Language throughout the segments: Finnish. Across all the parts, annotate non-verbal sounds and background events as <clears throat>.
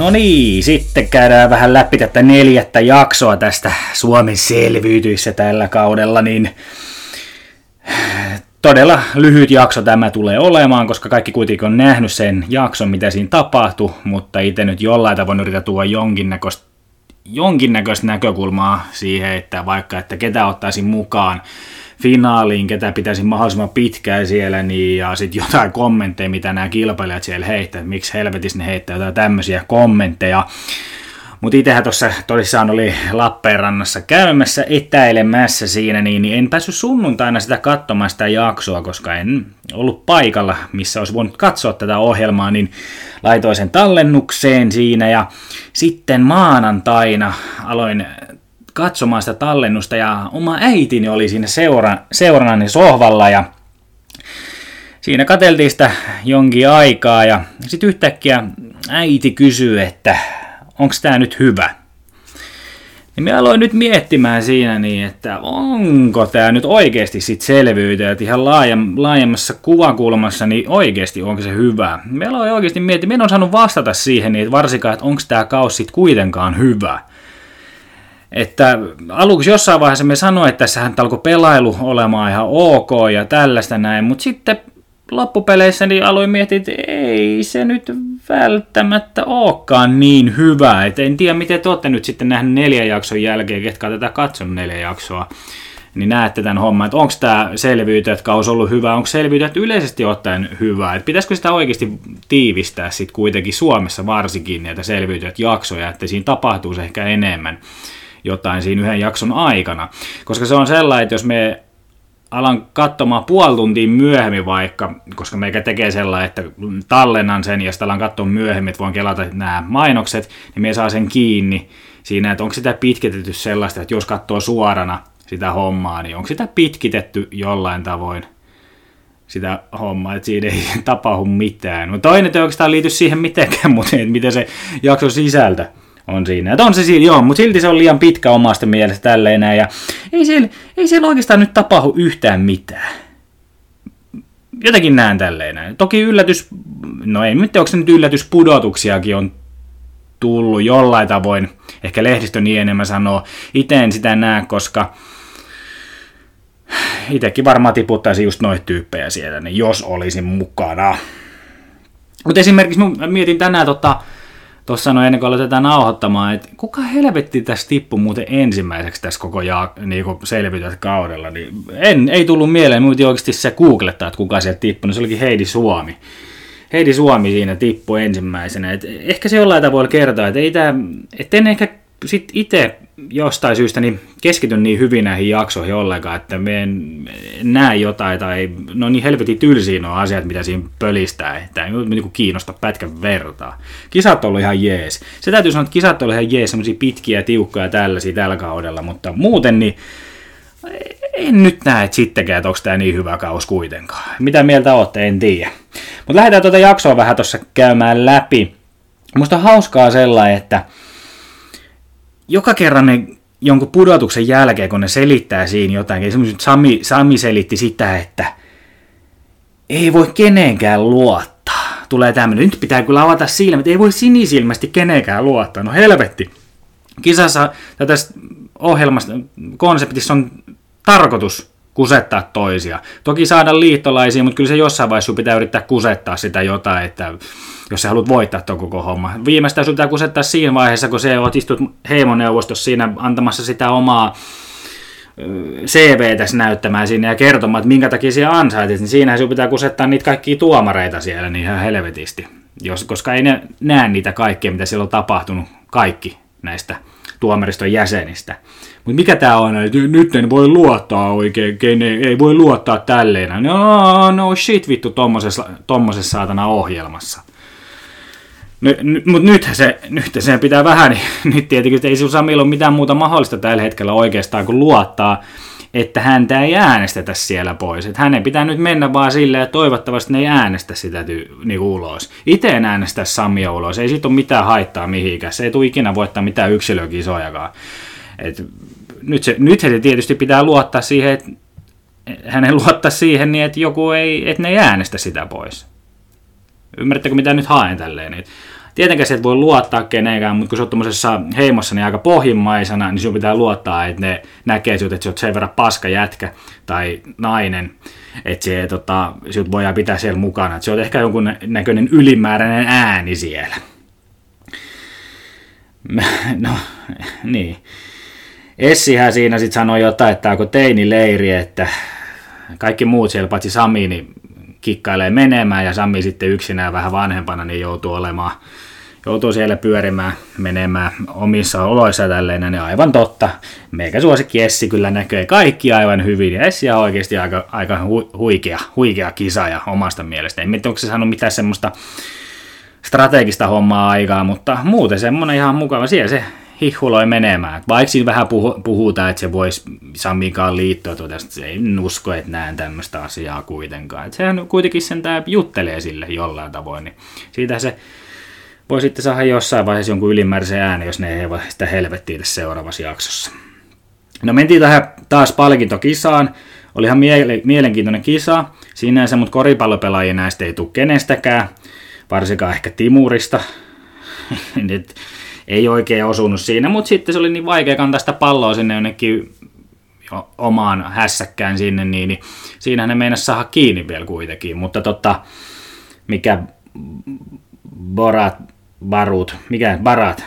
No niin, sitten käydään vähän läpi tätä neljättä jaksoa tästä Suomen selviytyissä tällä kaudella, niin todella lyhyt jakso tämä tulee olemaan, koska kaikki kuitenkin on nähnyt sen jakson, mitä siinä tapahtui, mutta itse nyt jollain tavoin yritän tuoda jonkinnäköistä jonkinnäköistä näkökulmaa siihen, että vaikka että ketä ottaisin mukaan finaaliin, ketä pitäisi mahdollisimman pitkään siellä, niin, ja sitten jotain kommentteja, mitä nämä kilpailijat siellä heittävät, miksi helvetissä ne heittää jotain tämmöisiä kommentteja. Mutta itsehän tuossa todissaan oli Lappeenrannassa käymässä etäilemässä siinä, niin, niin en päässyt sunnuntaina sitä katsomaan sitä jaksoa, koska en ollut paikalla, missä olisi voinut katsoa tätä ohjelmaa, niin laitoin sen tallennukseen siinä ja sitten maanantaina aloin katsomaan sitä tallennusta ja oma äitini oli siinä seura, seurannani sohvalla ja siinä kateltiin sitä jonkin aikaa ja sitten yhtäkkiä äiti kysyy, että onko tämä nyt hyvä? Niin mä aloin nyt miettimään siinä niin, että onko tämä nyt oikeasti sit selvyyttä, että ihan laajem, laajemmassa kuvakulmassa, niin oikeasti onko se hyvä. Mä aloin oikeasti miettiä, mä en saanut vastata siihen, niin että varsinkaan, että onko tämä kaus sit kuitenkaan hyvä. Että aluksi jossain vaiheessa me sanoin, että tässähän alkoi pelailu olemaan ihan ok ja tällaista näin, mutta sitten loppupeleissä niin aloin miettiä, että ei se nyt välttämättä olekaan niin hyvä. Et en tiedä, miten te olette nyt sitten nähneet neljän jakson jälkeen, ketkä tätä katsonut neljä jaksoa, niin näette tämän homman, että onko tämä selviytyjät kaus ollut hyvä, onko selviytyjät yleisesti ottaen hyvä, että pitäisikö sitä oikeasti tiivistää sitten kuitenkin Suomessa varsinkin näitä selviytyjät jaksoja, että siinä tapahtuu ehkä enemmän jotain siinä yhden jakson aikana. Koska se on sellainen, että jos me alan katsomaan puoli tuntia myöhemmin vaikka, koska meikä tekee sellainen, että tallennan sen ja sitten alan katsoa myöhemmin, että voin kelata nämä mainokset, niin me saa sen kiinni siinä, että onko sitä pitkitetty sellaista, että jos katsoo suorana sitä hommaa, niin onko sitä pitkitetty jollain tavoin sitä hommaa, että siinä ei <laughs> tapahdu mitään. Mutta toinen ei oikeastaan liity siihen mitenkään, <laughs> mutta miten se jakso sisältö on siinä. Että on se siinä, joo, mutta silti se on liian pitkä omasta mielestä tälleen näin, ja ei siellä, ei siellä oikeastaan nyt tapahdu yhtään mitään. Jotenkin näen tälleen näin. Toki yllätys, no ei nyt onko se nyt yllätyspudotuksiakin on tullut jollain tavoin, ehkä lehdistö niin enemmän sanoo, itse en sitä näe, koska itsekin varmaan tiputtaisi just noita tyyppejä sieltä, niin jos olisin mukana. Mutta esimerkiksi mietin tänään tota, tuossa sanoi ennen kuin aloitetaan nauhoittamaan, että kuka helvetti tässä tippu muuten ensimmäiseksi tässä koko ja, niin selvityt kaudella, niin en, ei tullut mieleen, mutta oikeasti se googlettaa, että kuka sieltä tippui, niin se olikin Heidi Suomi. Heidi Suomi siinä tippui ensimmäisenä. Et ehkä se jollain tavalla kertoa, että ei tämä, et en ehkä sit itse jostain syystä niin keskityn niin hyvin näihin jaksoihin ollenkaan, että me en näe jotain tai no niin helvetin tylsiä nuo asiat, mitä siinä pölistää, että ei niin kiinnosta pätkän vertaa. Kisat on ollut ihan jees. Se täytyy sanoa, että kisat on ihan jees, semmoisia pitkiä, tiukkoja tällaisia tällä kaudella, mutta muuten niin en nyt näe että sittenkään, että onko tämä niin hyvä kaus kuitenkaan. Mitä mieltä olette, en tiedä. Mutta lähdetään tuota jaksoa vähän tuossa käymään läpi. Musta on hauskaa sellainen, että joka kerran ne jonkun pudotuksen jälkeen, kun ne selittää siinä jotain, esimerkiksi Sami, Sami selitti sitä, että ei voi kenenkään luottaa. Tulee tämmöinen, nyt pitää kyllä avata silmät, ei voi sinisilmästi kenenkään luottaa. No helvetti. Kisassa tätä ohjelmasta, konseptissa on tarkoitus kusettaa toisia. Toki saada liittolaisia, mutta kyllä se jossain vaiheessa pitää yrittää kusettaa sitä jotain, että jos sä haluat voittaa tuon koko homma. Viimeistään sun pitää kusettaa siinä vaiheessa, kun se oot istut heimoneuvostossa siinä antamassa sitä omaa CV tässä näyttämään sinne ja kertomaan, että minkä takia siellä ansaitit, niin siinähän sinun pitää kusettaa niitä kaikkia tuomareita siellä niin ihan helvetisti. Jos, koska ei ne näe niitä kaikkea, mitä siellä on tapahtunut, kaikki näistä tuomariston jäsenistä. Mutta mikä tämä on, että nyt en voi luottaa oikein, kene, ei voi luottaa tälleen. No, no shit vittu tommosessa, tommosessa saatana ohjelmassa. Mutta nyt se, nyt se pitää vähän, niin <laughs> nyt tietenkin ei Samilla ole mitään muuta mahdollista tällä hetkellä oikeastaan kuin luottaa, että häntä ei äänestetä siellä pois. Että hänen pitää nyt mennä vaan silleen, että toivottavasti ne ei äänestä sitä ty- niinku ulos. Itse en äänestä Samia ulos, ei siitä ole mitään haittaa mihinkään. Se ei tule ikinä voittaa mitään yksilökisojakaan. Et nyt, se, nyt se tietysti pitää luottaa siihen, että hänen luottaa siihen, niin että joku ei, että ne ei äänestä sitä pois. Ymmärrättekö mitä nyt haen tälleen? Että tietenkään se et voi luottaa kenenkään, mutta kun sä oot tuommoisessa heimossa niin aika pohjimmaisena, niin sun pitää luottaa, että ne näkee sinut, että sä oot sen verran paska jätkä tai nainen, että se, tota, sinut voidaan pitää siellä mukana. Että se on ehkä jonkun näköinen ylimääräinen ääni siellä. <laughs> No, niin. Essihän siinä sitten sanoi jotain, että onko teinileiri, että kaikki muut siellä, paitsi Sami, niin kikkailee menemään ja Sami sitten yksinään vähän vanhempana niin joutuu olemaan joutuu siellä pyörimään, menemään omissa oloissa tälleen, niin aivan totta. Meikä suosikki Essi kyllä näkee kaikki aivan hyvin, ja Essi on oikeasti aika, aika hu, huikea, huikea kisaaja omasta mielestä. En tiedä, onko se saanut mitään semmoista strategista hommaa aikaa, mutta muuten semmoinen ihan mukava. Siellä se hihuloi menemään. Vaikka siinä vähän puhu, puhutaan, että se voisi Samikaan liittyä, tuota, se ei usko, että näen tämmöistä asiaa kuitenkaan. Että sehän kuitenkin sen tämä juttelee sille jollain tavoin, niin siitä se voi sitten saada jossain vaiheessa jonkun ylimääräisen äänen, jos ne ei sitä helvettiä seuraavassa jaksossa. No mentiin tähän taas palkintokisaan. Oli ihan miele- mielenkiintoinen kisa. Sinänsä, mutta koripallopelaajia näistä ei tule kenestäkään. Varsinkaan ehkä Timurista. <laughs> Nyt ei oikein osunut siinä, mutta sitten se oli niin vaikea kantaa sitä palloa sinne jonnekin omaan hässäkkään sinne, niin, niin siinähän ne meinasi saada kiinni vielä kuitenkin, mutta tota, mikä Borat, Barut, mikä Barat,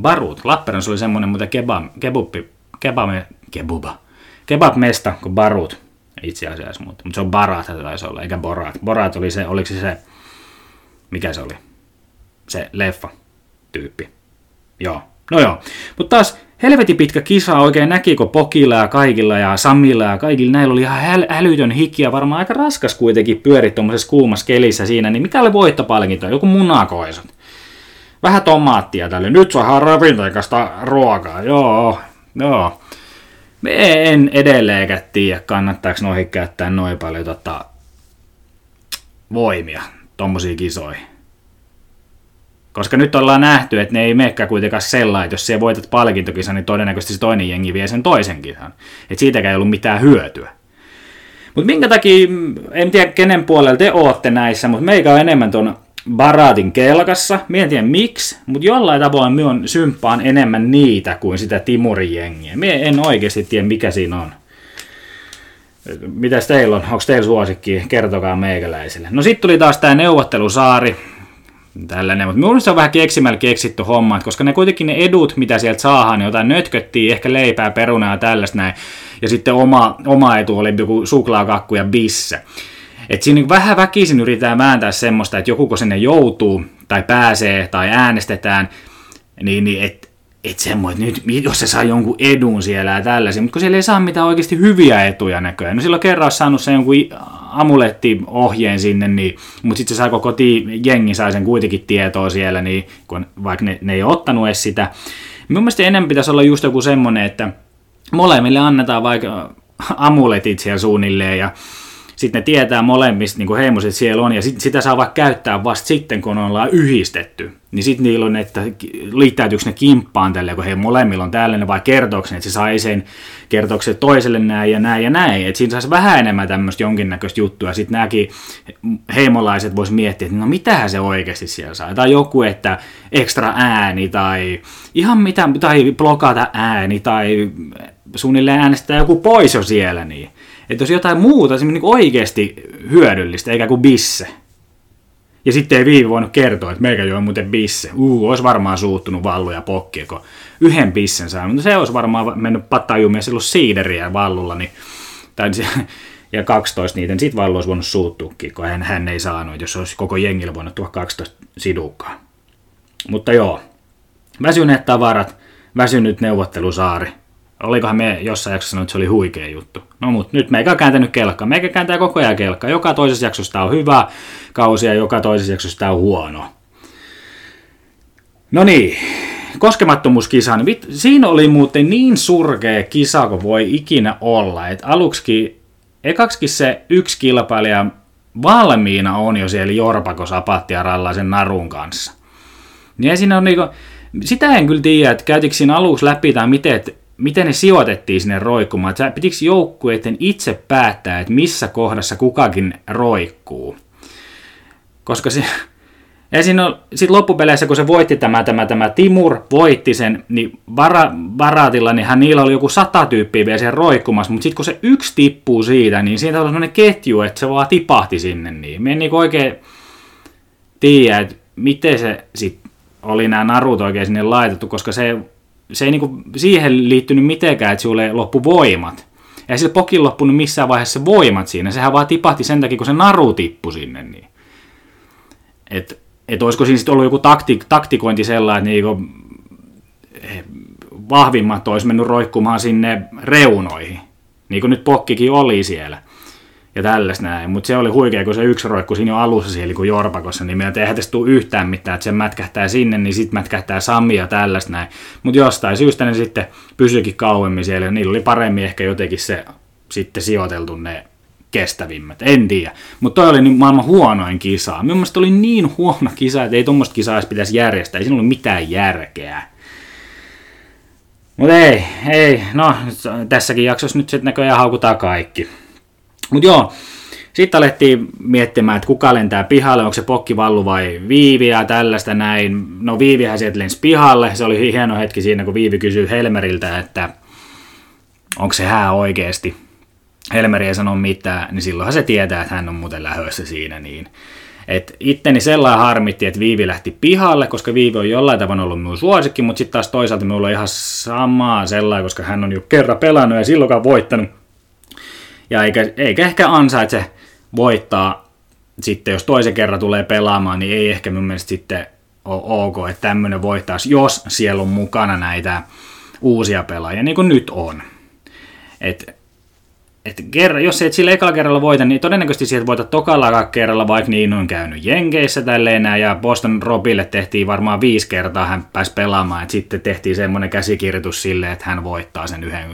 Barut, Lappeenrannassa oli semmoinen mutta kebab, kebuppi, kebab, kebuba, kebab-mesta kuin Barut itse asiassa, mutta, mutta se on Barat taisi olla, eikä Borat. Borat oli se, oliko se se, mikä se oli, se leffa tyyppi. Joo, no joo. Mutta taas helvetin pitkä kisa oikein näkikö Pokilla ja kaikilla ja Samilla ja kaikilla näillä oli ihan häl- älytön hiki ja varmaan aika raskas kuitenkin pyöri tuommoisessa kuumassa kelissä siinä, niin mikä oli voittopalkinto? Joku munakoisot. Vähän tomaattia tälle. Nyt saa ravintoikasta ruokaa. Joo, joo. Me en edelleenkään tiedä, kannattaako noihin käyttää noin paljon tota, voimia tommosiin kisoihin. Koska nyt ollaan nähty, että ne ei menekään kuitenkaan sellainen, että jos siellä voitat palkintokisan, niin todennäköisesti se toinen jengi vie sen toisen kisan. Että siitäkään ei ollut mitään hyötyä. Mutta minkä takia, en tiedä kenen puolella te ootte näissä, mutta meikä on enemmän tuon Baratin kelkassa. Mie en tiedä miksi, mutta jollain tavoin minun symppaan enemmän niitä kuin sitä Timurin jengiä. Mie en oikeasti tiedä mikä siinä on. Mitäs teillä on? Onko teillä suosikki? Kertokaa meikäläisille. No sitten tuli taas tämä neuvottelusaari tällainen, mutta minusta se on vähän keksimällä keksitty homma, koska ne kuitenkin ne edut, mitä sieltä saadaan, niin jotain nötköttiin, ehkä leipää, perunaa ja tällaista näin, ja sitten oma, oma etu oli joku suklaakakku ja bisse. Et siinä vähän väkisin yritetään vääntää semmoista, että joku kun sinne joutuu, tai pääsee, tai äänestetään, niin, niin että et semmoinen, että nyt jos se saa jonkun edun siellä ja tällaisia, mutta kun siellä ei saa mitään oikeasti hyviä etuja näköjään. No silloin kerran saanut sen jonkun amulettiohjeen sinne, niin, mutta sitten se sai koko jengi sai sen kuitenkin tietoa siellä, niin, kun, vaikka ne, ne ei ole ottanut edes sitä. Mun mielestä enemmän pitäisi olla just joku semmoinen, että molemmille annetaan vaikka amuletit siellä suunnilleen ja sitten ne tietää molemmista niin heimoset siellä on, ja sit, sitä saa vaikka käyttää vasta sitten, kun ollaan yhdistetty. Niin sitten niillä on, että liittäytyykö ne kimppaan tälle, kun he molemmilla on tällainen, vai kertooko että se sai sen, kertooko toiselle näin ja näin ja näin. Että siinä saisi vähän enemmän tämmöistä jonkinnäköistä juttua. Sitten nämäkin heimolaiset vois miettiä, että no mitähän se oikeasti siellä saa. Tai joku, että ekstra ääni, tai ihan mitä, tai blokata ääni, tai suunnilleen äänestää joku pois jo siellä, niin että jos jotain muuta niin oikeasti hyödyllistä, eikä kuin bisse. Ja sitten ei Viivi voinut kertoa, että meikä joi muuten bisse. Uu, olisi varmaan suuttunut Vallu ja Pokki, kun yhden bissen saa. Mutta se olisi varmaan mennyt pattajuumia silloin siideriä Vallulla, niin, tai <laughs> ja 12 niitä, niin sitten Vallu olisi voinut suuttuukin, kun hän, hän ei saanut, jos olisi koko jengillä voinut tuoda 12 sidukkaa. Mutta joo, väsyneet tavarat, väsynyt neuvottelusaari, Olikohan me jossain jaksossa sanonut, että se oli huikea juttu. No mutta nyt meikä on kääntänyt kelkka. Meikä kääntää koko ajan kelkka. Joka toisessa jaksossa on hyvä kausi ja joka toisessa jaksossa on huono. No niin, koskemattomuuskisa. Siinä oli muuten niin surkea kisa kuin voi ikinä olla. Että aluksi, ekaksikin se yksi kilpailija valmiina on jo siellä Jorpakos apattia rallaisen narun kanssa. Niin siinä on niinku, sitä en kyllä tiedä, että käytikö siinä aluksi läpi tai miten, että miten ne sijoitettiin sinne roikkumaan. Että pitikö joukkueiden itse päättää, että missä kohdassa kukakin roikkuu. Koska se, Ja siinä sitten loppupeleissä, kun se voitti tämä, tämä, tämä Timur, voitti sen, niin bara, Baratilla, niin hän niillä oli joku sata tyyppiä vielä siellä roikkumassa, mutta sitten kun se yksi tippuu siitä, niin siitä oli sellainen ketju, että se vaan tipahti sinne, niin me en niin oikein tiedä, että miten se sitten oli nämä narut oikein sinne laitettu, koska se, se ei niinku siihen liittynyt mitenkään, että sulle loppu voimat. Ja sillä pokin loppunut missään vaiheessa voimat siinä, sehän vaan tipahti sen takia, kun se naru tippui sinne. Niin. Että että olisiko siinä sitten ollut joku takti, taktikointi sellainen, että niinku, eh, vahvimmat olisi mennyt roikkumaan sinne reunoihin, niin kuin nyt pokkikin oli siellä. Ja tällaista näin. Mutta se oli huikea, kun se yksi roikku siinä jo alussa siellä kuin Jorpakossa, niin meiltä tästä tule yhtään mitään, että se mätkähtää sinne, niin sitten mätkähtää Sami ja tällaista näin. Mutta jostain syystä ne sitten pysyikin kauemmin siellä, ja niillä oli paremmin ehkä jotenkin se sitten sijoiteltu ne kestävimmät, en tiedä. Mutta toi oli niin maailman huonoin kisa. Mielestäni oli niin huono kisa, että ei tuommoista kisaa edes pitäisi järjestää. Ei siinä ollut mitään järkeä. Mutta ei, ei, no tässäkin jaksossa nyt sitten näköjään haukutaan kaikki. Mutta joo, sitten alettiin miettimään, että kuka lentää pihalle, onko se pokkivallu vai Viivi ja tällaista näin. No Viivihän sieltä lensi pihalle, se oli hieno hetki siinä, kun Viivi kysyi Helmeriltä, että onko se hää oikeasti Helmeri ei sano mitään, niin silloinhan se tietää, että hän on muuten lähössä siinä. Niin. Et itteni sellainen harmitti, että Viivi lähti pihalle, koska Viivi on jollain tavalla ollut minun suosikki, mutta sitten taas toisaalta minulla on ihan samaa sellainen, koska hän on jo kerran pelannut ja silloinkaan voittanut. Ja eikä, eikä ehkä ansaitse voittaa sitten, jos toisen kerran tulee pelaamaan, niin ei ehkä mun mielestä sitten ole ok, että tämmöinen voittaisi, jos siellä on mukana näitä uusia pelaajia, niin kuin nyt on. Et että kerran, jos et sillä ekalla kerralla voita, niin todennäköisesti sieltä voita tokalla kerralla, vaikka niin on käynyt Jenkeissä tälleen ja Boston Robille tehtiin varmaan viisi kertaa, hän pääsi pelaamaan, että sitten tehtiin semmoinen käsikirjoitus sille, että hän voittaa sen yhden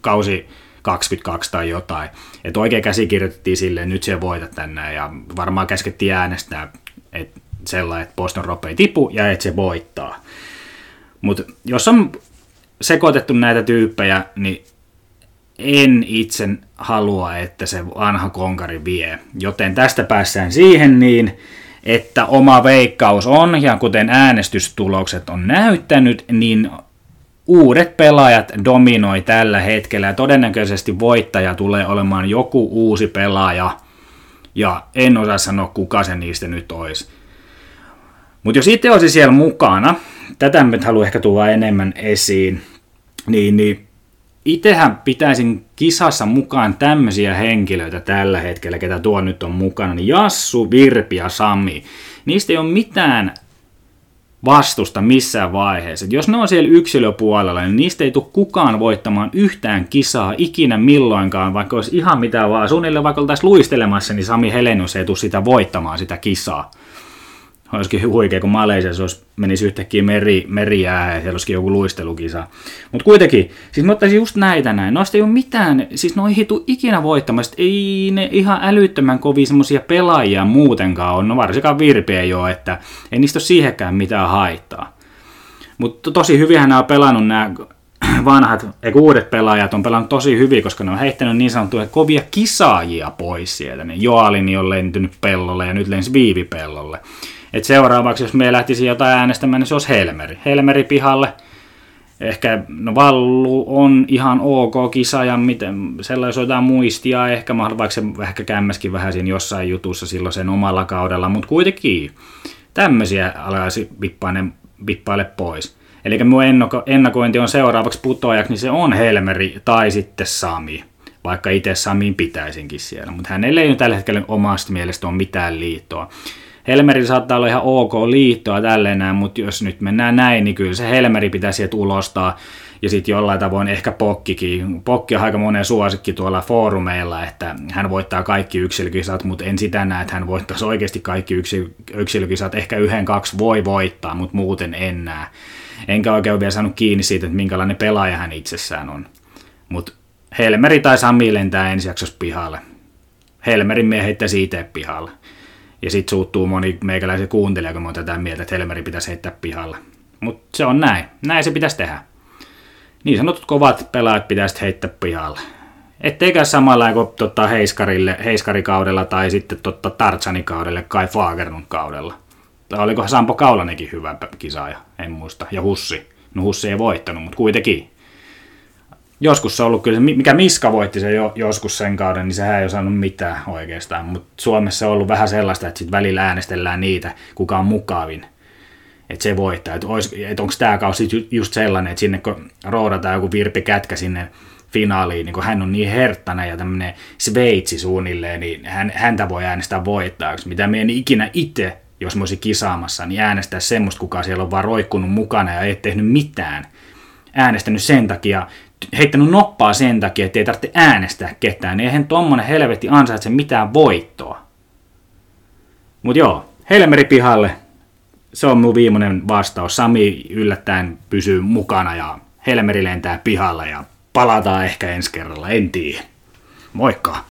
kausi 22 tai jotain. Että oikein käsikirjoitettiin silleen, nyt se voita tänne ja varmaan käskettiin äänestää, että sellainen, että Boston Rob ei tipu ja että se voittaa. Mutta jos on sekoitettu näitä tyyppejä, niin en itse halua, että se vanha konkari vie. Joten tästä päässään siihen niin, että oma veikkaus on, ja kuten äänestystulokset on näyttänyt, niin uudet pelaajat dominoi tällä hetkellä, ja todennäköisesti voittaja tulee olemaan joku uusi pelaaja, ja en osaa sanoa, kuka se niistä nyt olisi. Mutta jos itse olisi siellä mukana, tätä nyt haluan ehkä tuoda enemmän esiin, niin, niin Itehän pitäisin kisassa mukaan tämmöisiä henkilöitä tällä hetkellä, ketä tuo nyt on mukana, niin Jassu, Virpi ja Sami. Niistä ei ole mitään vastusta missään vaiheessa. jos ne on siellä yksilöpuolella, niin niistä ei tule kukaan voittamaan yhtään kisaa ikinä milloinkaan, vaikka olisi ihan mitä vaan. Suunnilleen vaikka oltaisiin luistelemassa, niin Sami Helenus ei tule sitä voittamaan, sitä kisaa olisikin huikea, kun Malesiassa olisi, menisi yhtäkkiä meri, merijää ja siellä olisikin joku luistelukisa. Mutta kuitenkin, siis mä ottaisin just näitä näin. Noista ei ole mitään, siis no ei hitu ikinä voittamasta. Ei ne ihan älyttömän kovia semmoisia pelaajia muutenkaan on. No varsinkaan Virpi ei ole, että ei niistä ole siihenkään mitään haittaa. Mutta tosi hyvin nämä on pelannut nämä <clears throat> vanhat, eikä uudet pelaajat on pelannut tosi hyvin, koska ne on heittänyt niin sanottuja kovia kisaajia pois sieltä. Niin Joalini on lentynyt pellolle ja nyt lensi viivipellolle. Et seuraavaksi, jos me lähtisi jotain äänestämään, niin se olisi Helmeri. Helmeri pihalle. Ehkä no Vallu on ihan ok kisa ja miten, sellaisen jotain muistia, ehkä vaikka se ehkä kämmäskin vähän siinä jossain jutussa silloin sen omalla kaudella, mutta kuitenkin tämmöisiä alaisi vippaile, pois. Eli mun ennakointi on seuraavaksi putoajaksi, niin se on Helmeri tai sitten Sami, vaikka itse Samiin pitäisinkin siellä, mutta hänelle ei tällä hetkellä omasta mielestä ole mitään liittoa. Helmeri saattaa olla ihan ok liittoa tälleen näin, mutta jos nyt mennään näin, niin kyllä se Helmeri pitäisi sieltä ulostaa. Ja sitten jollain tavoin ehkä Pokkikin. Pokki on aika monen suosikki tuolla foorumeilla, että hän voittaa kaikki yksilökisat, mutta en sitä näe, että hän voittaisi oikeasti kaikki yksilökisat. Ehkä yhden, kaksi voi voittaa, mutta muuten en näe. Enkä oikein vielä saanut kiinni siitä, että minkälainen pelaaja hän itsessään on. Mutta Helmeri tai Sami lentää ensi jaksossa pihalle. Helmerin mie itse pihalle. Ja sitten suuttuu moni meikäläisen kuuntelija, kun mä tätä mieltä, että Helmeri pitäisi heittää pihalla. Mutta se on näin. Näin se pitäisi tehdä. Niin sanotut kovat pelaajat pitäisi heittää pihalle. Etteikä samalla kuin tota, Heiskarille, Heiskarikaudella tai sitten totta Tartsanikaudelle, Kai Fagerlund kaudella. Tai olikohan Sampo Kaulanenkin hyvä kisaaja, en muista. Ja Hussi. No Hussi ei voittanut, mutta kuitenkin. Joskus se on ollut kyllä, mikä Miska voitti se jo, joskus sen kauden, niin sehän ei ole saanut mitään oikeastaan. Mutta Suomessa on ollut vähän sellaista, että sitten välillä äänestellään niitä, kuka on mukavin. Että se voittaa. Että et onko tämä kausi just sellainen, että sinne kun roodataan joku Virpi Kätkä sinne finaaliin, niin kun hän on niin herttana ja tämmöinen Sveitsi suunnilleen, niin hän, häntä voi äänestää voittajaksi, mitä me ikinä itse, jos mä olisin kisaamassa, niin äänestää semmoista, kuka siellä on vaan roikkunut mukana ja ei tehnyt mitään. Äänestänyt sen takia, heittänyt noppaa sen takia, että ei tarvitse äänestää ketään, eihän tommonen helvetti ansaitse mitään voittoa. Mut joo, Helmeri pihalle, se on mun viimeinen vastaus. Sami yllättäen pysyy mukana ja Helmeri lentää pihalla ja palataan ehkä ensi kerralla, en tiedä. Moikka!